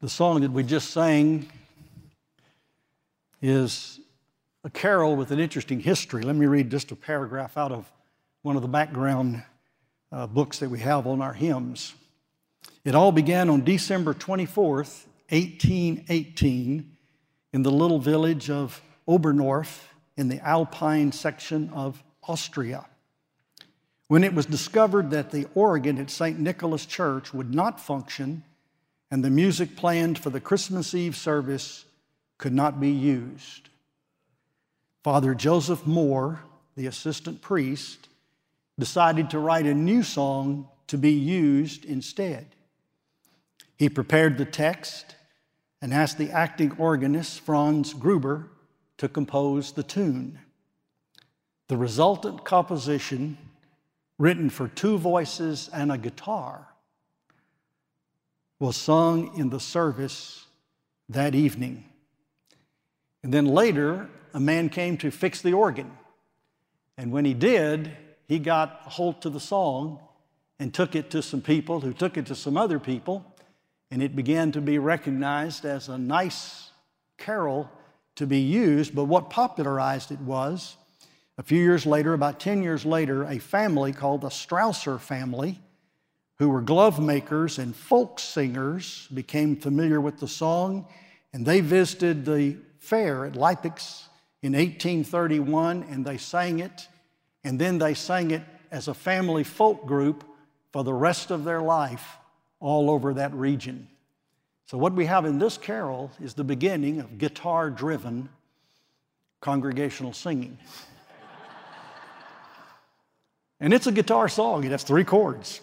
The song that we just sang is a carol with an interesting history. Let me read just a paragraph out of one of the background uh, books that we have on our hymns. It all began on December 24th, 1818, in the little village of Oberndorf in the Alpine section of Austria. When it was discovered that the organ at St. Nicholas Church would not function and the music planned for the Christmas Eve service could not be used, Father Joseph Mohr, the assistant priest, decided to write a new song to be used instead. He prepared the text and asked the acting organist, Franz Gruber, to compose the tune. The resultant composition, written for two voices and a guitar, was sung in the service that evening. And then later, a man came to fix the organ. And when he did, he got a hold to the song and took it to some people who took it to some other people, and it began to be recognized as a nice carol to be used. But what popularized it was a few years later, about 10 years later, a family called the Strasser family, who were glove makers and folk singers, became familiar with the song, and they visited the fair at Leipzig in 1831 and they sang it and then they sang it as a family folk group for the rest of their life all over that region. So, what we have in this carol is the beginning of guitar driven congregational singing. and it's a guitar song, it has three chords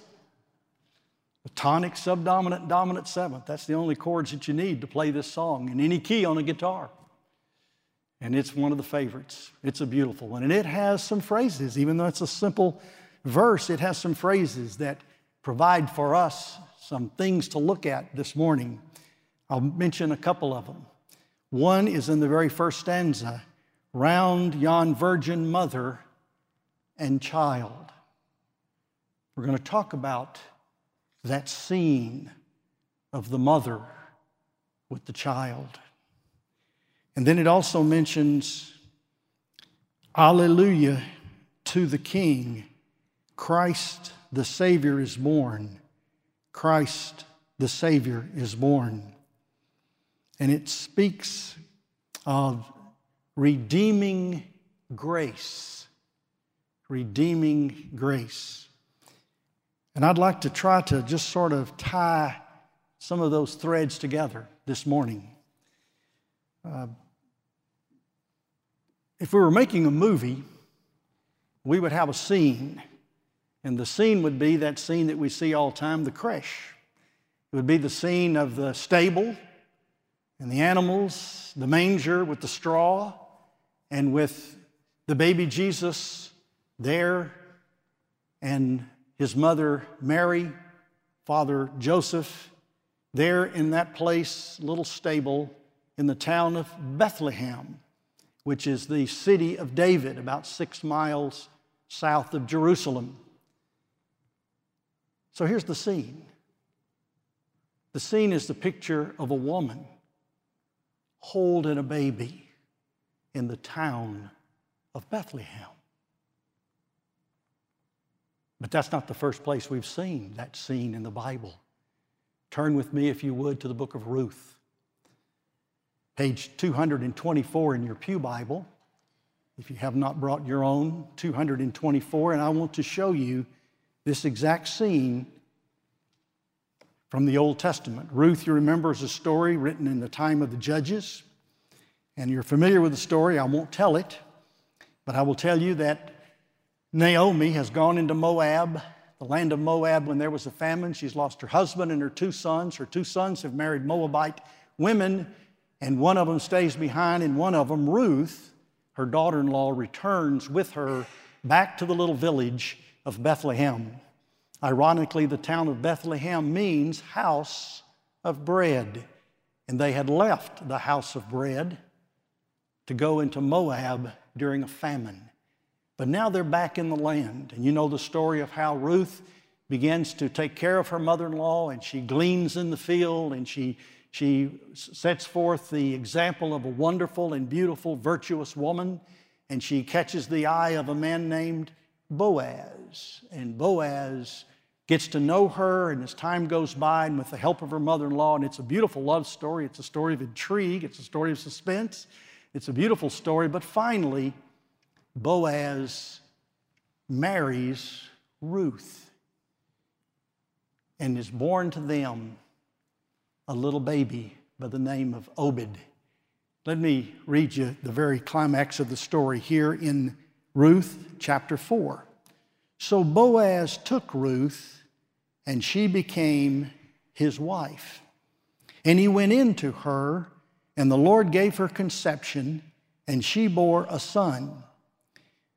a tonic, subdominant, dominant seventh. That's the only chords that you need to play this song in any key on a guitar and it's one of the favorites. It's a beautiful one. And it has some phrases, even though it's a simple verse, it has some phrases that provide for us some things to look at this morning. I'll mention a couple of them. One is in the very first stanza round yon virgin mother and child. We're going to talk about that scene of the mother with the child. And then it also mentions, Alleluia to the King. Christ the Savior is born. Christ the Savior is born. And it speaks of redeeming grace. Redeeming grace. And I'd like to try to just sort of tie some of those threads together this morning. Uh, if we were making a movie, we would have a scene. And the scene would be that scene that we see all the time the creche. It would be the scene of the stable and the animals, the manger with the straw, and with the baby Jesus there, and his mother Mary, Father Joseph, there in that place, little stable in the town of Bethlehem which is the city of David, about six miles south of Jerusalem. So here's the scene the scene is the picture of a woman holding a baby in the town of Bethlehem. But that's not the first place we've seen that scene in the Bible. Turn with me, if you would, to the book of Ruth page 224 in your Pew Bible. If you have not brought your own, 224, and I want to show you this exact scene from the Old Testament. Ruth, you remember, is a story written in the time of the judges, and you're familiar with the story. I won't tell it, but I will tell you that Naomi has gone into Moab, the land of Moab, when there was a famine. She's lost her husband and her two sons. Her two sons have married Moabite women and one of them stays behind, and one of them, Ruth, her daughter in law, returns with her back to the little village of Bethlehem. Ironically, the town of Bethlehem means house of bread. And they had left the house of bread to go into Moab during a famine. But now they're back in the land. And you know the story of how Ruth begins to take care of her mother in law and she gleans in the field and she She sets forth the example of a wonderful and beautiful, virtuous woman, and she catches the eye of a man named Boaz. And Boaz gets to know her, and as time goes by, and with the help of her mother in law, and it's a beautiful love story. It's a story of intrigue, it's a story of suspense, it's a beautiful story. But finally, Boaz marries Ruth and is born to them a little baby by the name of Obed. Let me read you the very climax of the story here in Ruth chapter 4. So Boaz took Ruth, and she became his wife. And he went in to her, and the Lord gave her conception, and she bore a son.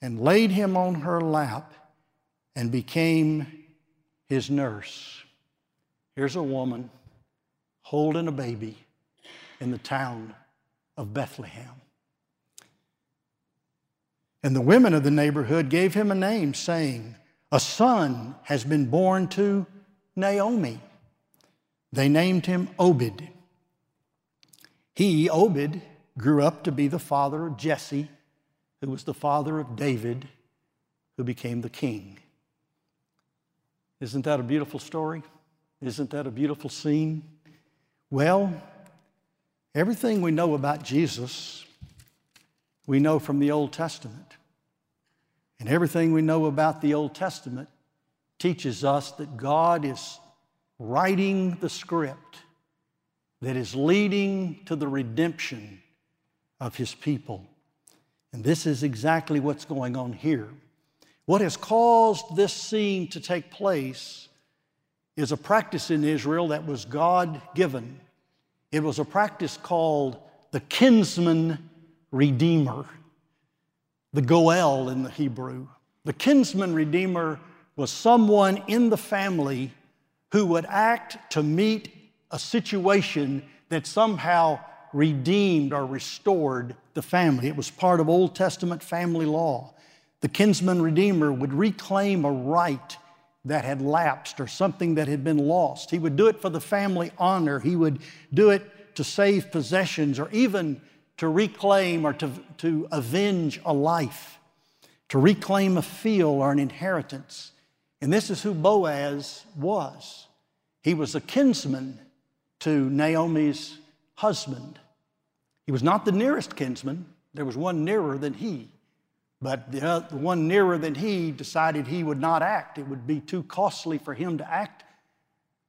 and laid him on her lap and became his nurse. Here's a woman holding a baby in the town of Bethlehem. And the women of the neighborhood gave him a name, saying, A son has been born to Naomi. They named him Obed. He, Obed, grew up to be the father of Jesse who was the father of David, who became the king. Isn't that a beautiful story? Isn't that a beautiful scene? Well, everything we know about Jesus, we know from the Old Testament. And everything we know about the Old Testament teaches us that God is writing the script that is leading to the redemption of His people. And this is exactly what's going on here. What has caused this scene to take place is a practice in Israel that was God given. It was a practice called the kinsman redeemer, the Goel in the Hebrew. The kinsman redeemer was someone in the family who would act to meet a situation that somehow redeemed or restored the family. It was part of Old Testament family law. The kinsman redeemer would reclaim a right that had lapsed or something that had been lost. He would do it for the family honor. He would do it to save possessions or even to reclaim or to, to avenge a life, to reclaim a field or an inheritance. And this is who Boaz was. He was a kinsman to Naomi's husband. He was not the nearest kinsman, there was one nearer than he. But the, uh, the one nearer than he decided he would not act. It would be too costly for him to act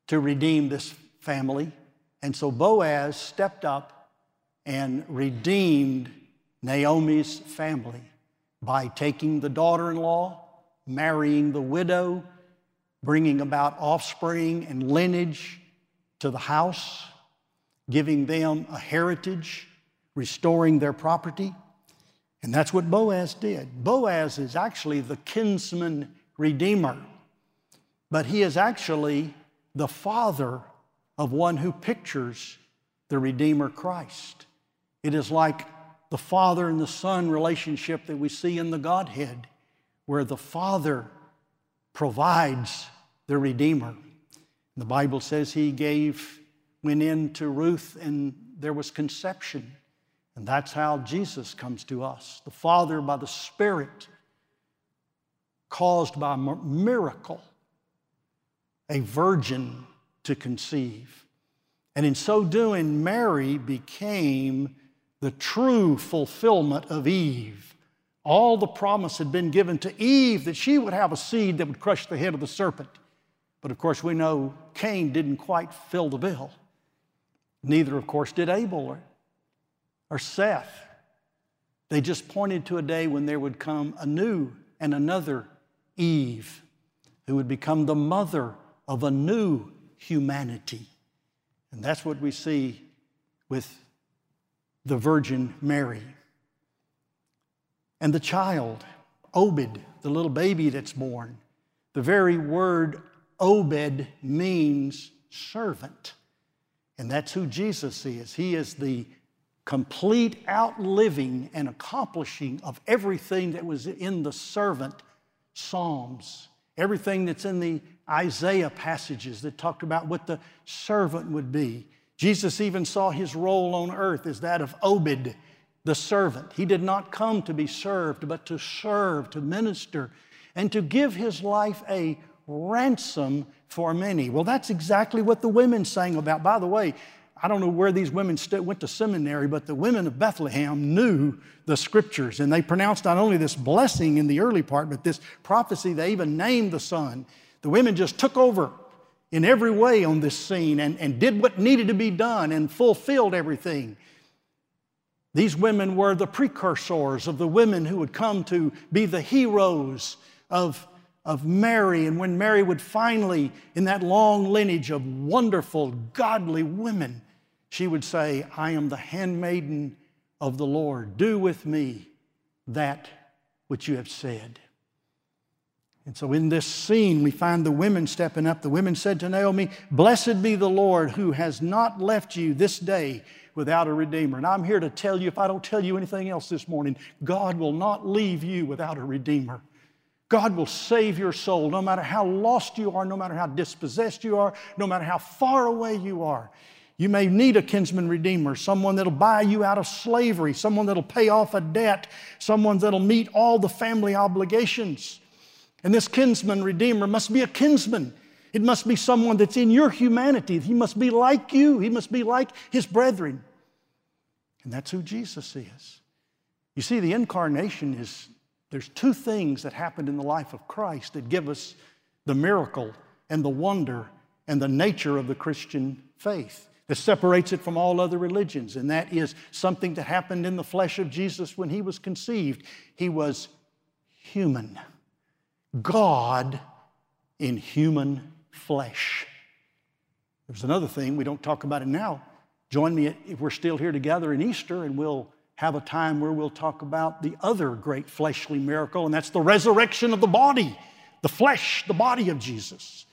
to redeem this family. And so Boaz stepped up and redeemed Naomi's family by taking the daughter in law, marrying the widow, bringing about offspring and lineage to the house giving them a heritage, restoring their property. And that's what Boaz did. Boaz is actually the kinsman redeemer, but he is actually the father of one who pictures the Redeemer Christ. It is like the father and the son relationship that we see in the Godhead, where the father provides the Redeemer. The Bible says he gave went into Ruth and there was conception. And that's how Jesus comes to us. The Father, by the Spirit, caused by miracle a virgin to conceive. And in so doing, Mary became the true fulfillment of Eve. All the promise had been given to Eve that she would have a seed that would crush the head of the serpent. But of course, we know Cain didn't quite fill the bill. Neither, of course, did Abel or, or Seth. They just pointed to a day when there would come a new and another Eve who would become the mother of a new humanity. And that's what we see with the Virgin Mary. And the child, Obed, the little baby that's born, the very word Obed means servant. And that's who Jesus is. He is the complete outliving and accomplishing of everything that was in the servant Psalms, everything that's in the Isaiah passages that talked about what the servant would be. Jesus even saw his role on earth as that of Obed, the servant. He did not come to be served, but to serve, to minister, and to give his life a ransom for many. Well, that's exactly what the women sang about. By the way, I don't know where these women st- went to seminary, but the women of Bethlehem knew the scriptures and they pronounced not only this blessing in the early part, but this prophecy. They even named the son. The women just took over in every way on this scene and, and did what needed to be done and fulfilled everything. These women were the precursors of the women who would come to be the heroes of, of Mary. And when Mary would finally, in that long lineage of wonderful, godly women, she would say, I am the handmaiden of the Lord. Do with me that which you have said. And so in this scene, we find the women stepping up. The women said to Naomi, Blessed be the Lord who has not left you this day without a redeemer. And I'm here to tell you, if I don't tell you anything else this morning, God will not leave you without a redeemer. God will save your soul no matter how lost you are, no matter how dispossessed you are, no matter how far away you are. You may need a kinsman redeemer, someone that'll buy you out of slavery, someone that'll pay off a debt, someone that'll meet all the family obligations. And this kinsman redeemer must be a kinsman. It must be someone that's in your humanity. He must be like you, he must be like his brethren. And that's who Jesus is. You see, the incarnation is there's two things that happened in the life of Christ that give us the miracle and the wonder and the nature of the Christian faith that separates it from all other religions. And that is something that happened in the flesh of Jesus when he was conceived. He was human. God in human flesh. There's another thing, we don't talk about it now. Join me if we're still here together in Easter, and we'll have a time where we'll talk about the other great fleshly miracle, and that's the resurrection of the body, the flesh, the body of Jesus.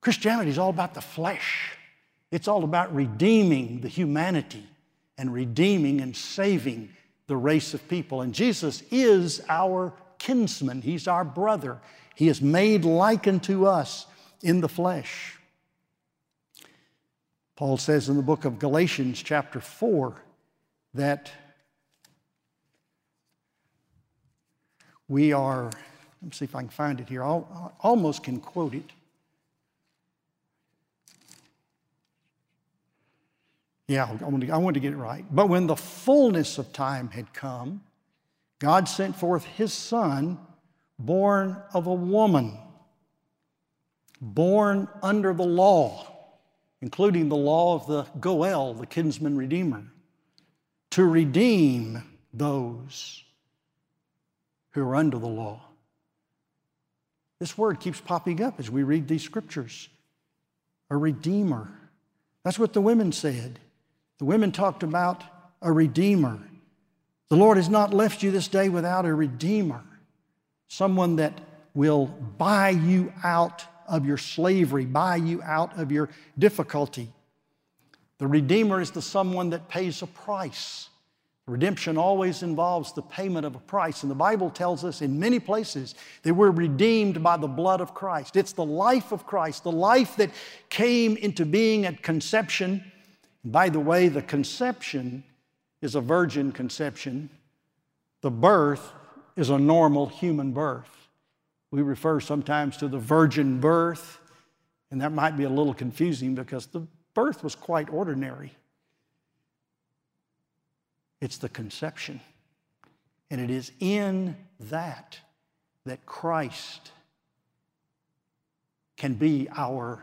Christianity is all about the flesh, it's all about redeeming the humanity and redeeming and saving the race of people. And Jesus is our kinsman, he's our brother. He is made like unto us in the flesh. Paul says in the book of Galatians, chapter 4, that we are, let me see if I can find it here. I almost can quote it. Yeah, I want, to, get it right. But when the fullness of time had come, God sent forth his son, born of a woman, born under the law, including the law of the Goel, the kinsman redeemer, to redeem those who are under the law. This word keeps popping up as we read these scriptures a redeemer. That's what the women said. The women talked about a redeemer. The Lord has not left you this day without a redeemer, someone that will buy you out of your slavery, buy you out of your difficulty. The redeemer is the someone that pays a price. Redemption always involves the payment of a price. And the Bible tells us in many places that we're redeemed by the blood of Christ. It's the life of Christ, the life that came into being at conception. by the way, the conception is a virgin conception, the birth is a normal human birth. We refer sometimes to the virgin birth, and that might be a little confusing because the birth was quite ordinary. It's the conception. And it is in that that Christ can be our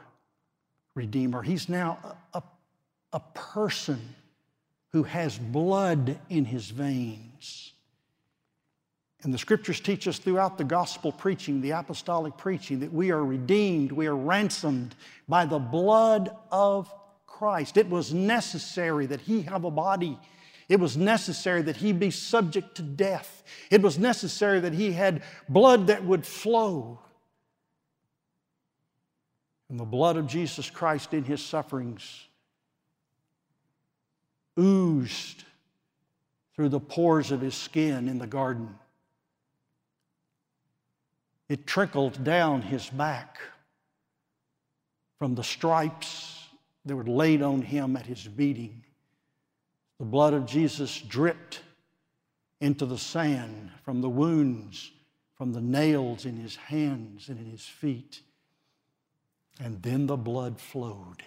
Redeemer. He's now a, a, a person who has blood in his veins. And the scriptures teach us throughout the gospel preaching, the apostolic preaching, that we are redeemed, we are ransomed by the blood of Christ. It was necessary that he have a body. It was necessary that he be subject to death. It was necessary that he had blood that would flow. And the blood of Jesus Christ in his sufferings oozed through the pores of his skin in the garden. It trickled down his back from the stripes that were laid on him at his beating. The blood of Jesus dripped into the sand from the wounds, from the nails in his hands and in his feet. And then the blood flowed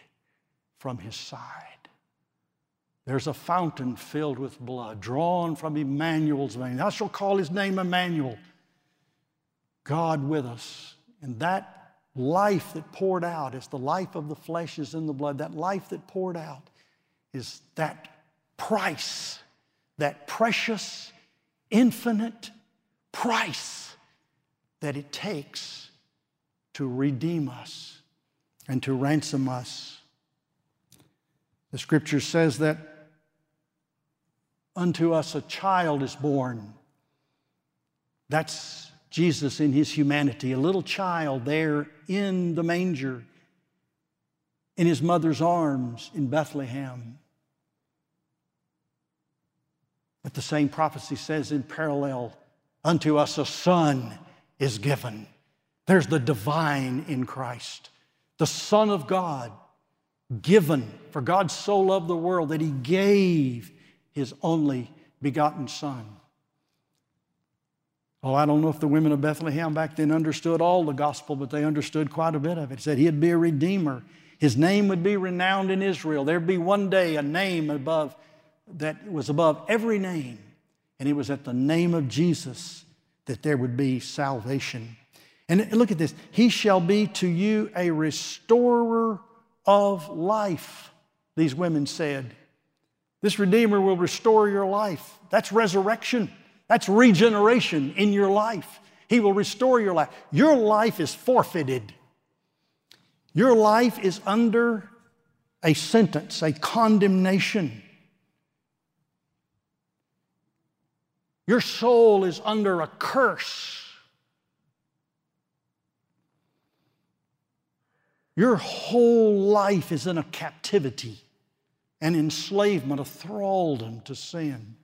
from his side. There's a fountain filled with blood drawn from Emmanuel's vein. I shall call his name Emmanuel, God with us. And that life that poured out is the life of the flesh is in the blood. That life that poured out is that price, that precious, infinite price that it takes to redeem us and to ransom us. The scripture says that unto us a child is born. That's Jesus in his humanity, a little child there in the manger, in his mother's arms in Bethlehem. But the same prophecy says in parallel, unto us a son is given. There's the divine in Christ, the Son of God, given. For God so loved the world that he gave his only begotten Son. Oh, I don't know if the women of Bethlehem back then understood all the gospel, but they understood quite a bit of it. He said he'd be a redeemer. His name would be renowned in Israel. There'd be one day a name above that was above every name, and it was at the name of Jesus that there would be salvation. And look at this He shall be to you a restorer of life, these women said. This Redeemer will restore your life. That's resurrection. That's regeneration in your life. He will restore your life. Your life is forfeited. Your life is under a sentence, a condemnation. Your soul is under a curse. Your whole life is in a captivity an enslavement, a thraldom to sin.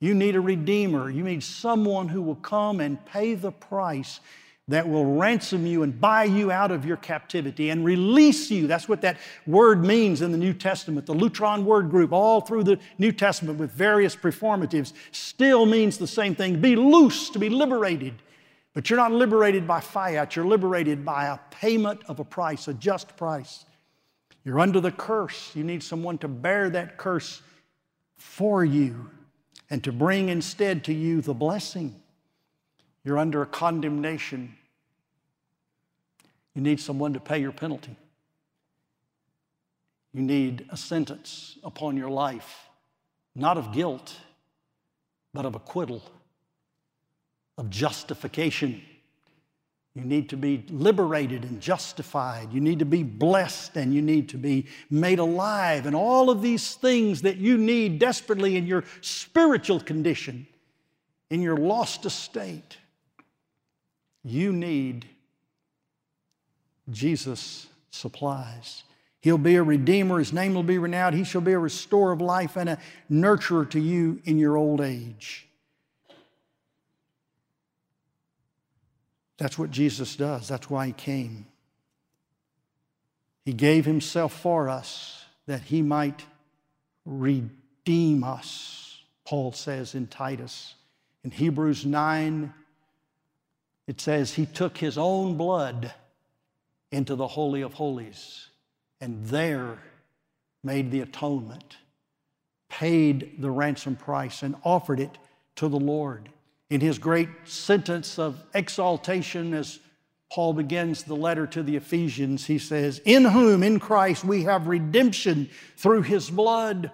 You need a redeemer. You need someone who will come and pay the price that will ransom you and buy you out of your captivity and release you. That's what that word means in the New Testament. The Lutron word group, all through the New Testament with various performatives, still means the same thing be loose, to be liberated. But you're not liberated by fiat, you're liberated by a payment of a price, a just price. You're under the curse. You need someone to bear that curse for you and to bring instead to you the blessing. You're under a condemnation. You need someone to pay your penalty. You need a sentence upon your life, not of guilt, but of acquittal, of justification you need to be liberated and justified. You need to be blessed and you need to be made alive. And all of these things that you need desperately in your spiritual condition, in your lost estate, you need Jesus supplies. He'll be a redeemer. His name will be renowned. He shall be a restorer of life and a nurturer to you in your old age. That's what Jesus does. That's why he came. He gave himself for us that he might redeem us, Paul says in Titus. In Hebrews 9, it says, He took His own blood into the Holy of Holies and there made the atonement, paid the ransom price, and offered it to the Lord in his great sentence of exaltation as Paul begins the letter to the Ephesians, he says, In whom, in Christ, we have redemption through his blood.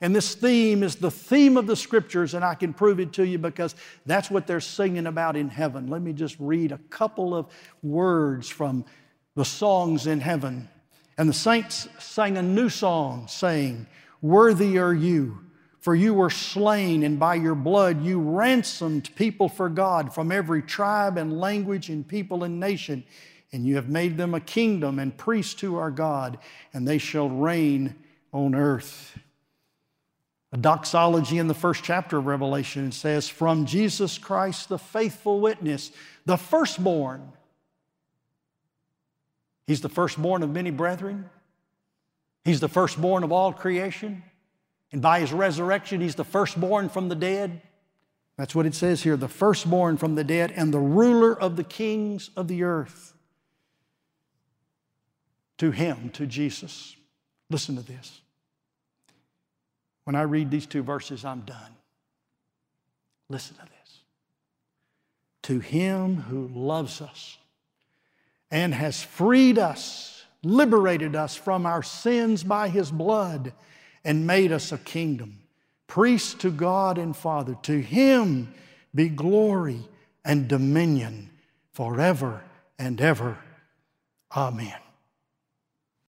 And this theme is the theme of the scriptures, and I can prove it to you because that's what they're singing about in heaven. Let me just read a couple of words from the songs in heaven. And the saints sang a new song, saying, Worthy are you, for you were slain, and by your blood you ransomed people for God from every tribe and language and people and nation. And you have made them a kingdom and priests to our God, and they shall reign on earth. A doxology in the first chapter of Revelation says, From Jesus Christ, the faithful witness, the firstborn He's the firstborn of many brethren. He's the firstborn of all creation. And by his resurrection, he's the firstborn from the dead. That's what it says here the firstborn from the dead and the ruler of the kings of the earth. To him, to Jesus. Listen to this. When I read these two verses, I'm done. Listen to this. To him who loves us and has freed us, liberated us from our sins by his blood, and made us a kingdom, priests to God and Father. To him be glory and dominion forever and ever. Amen.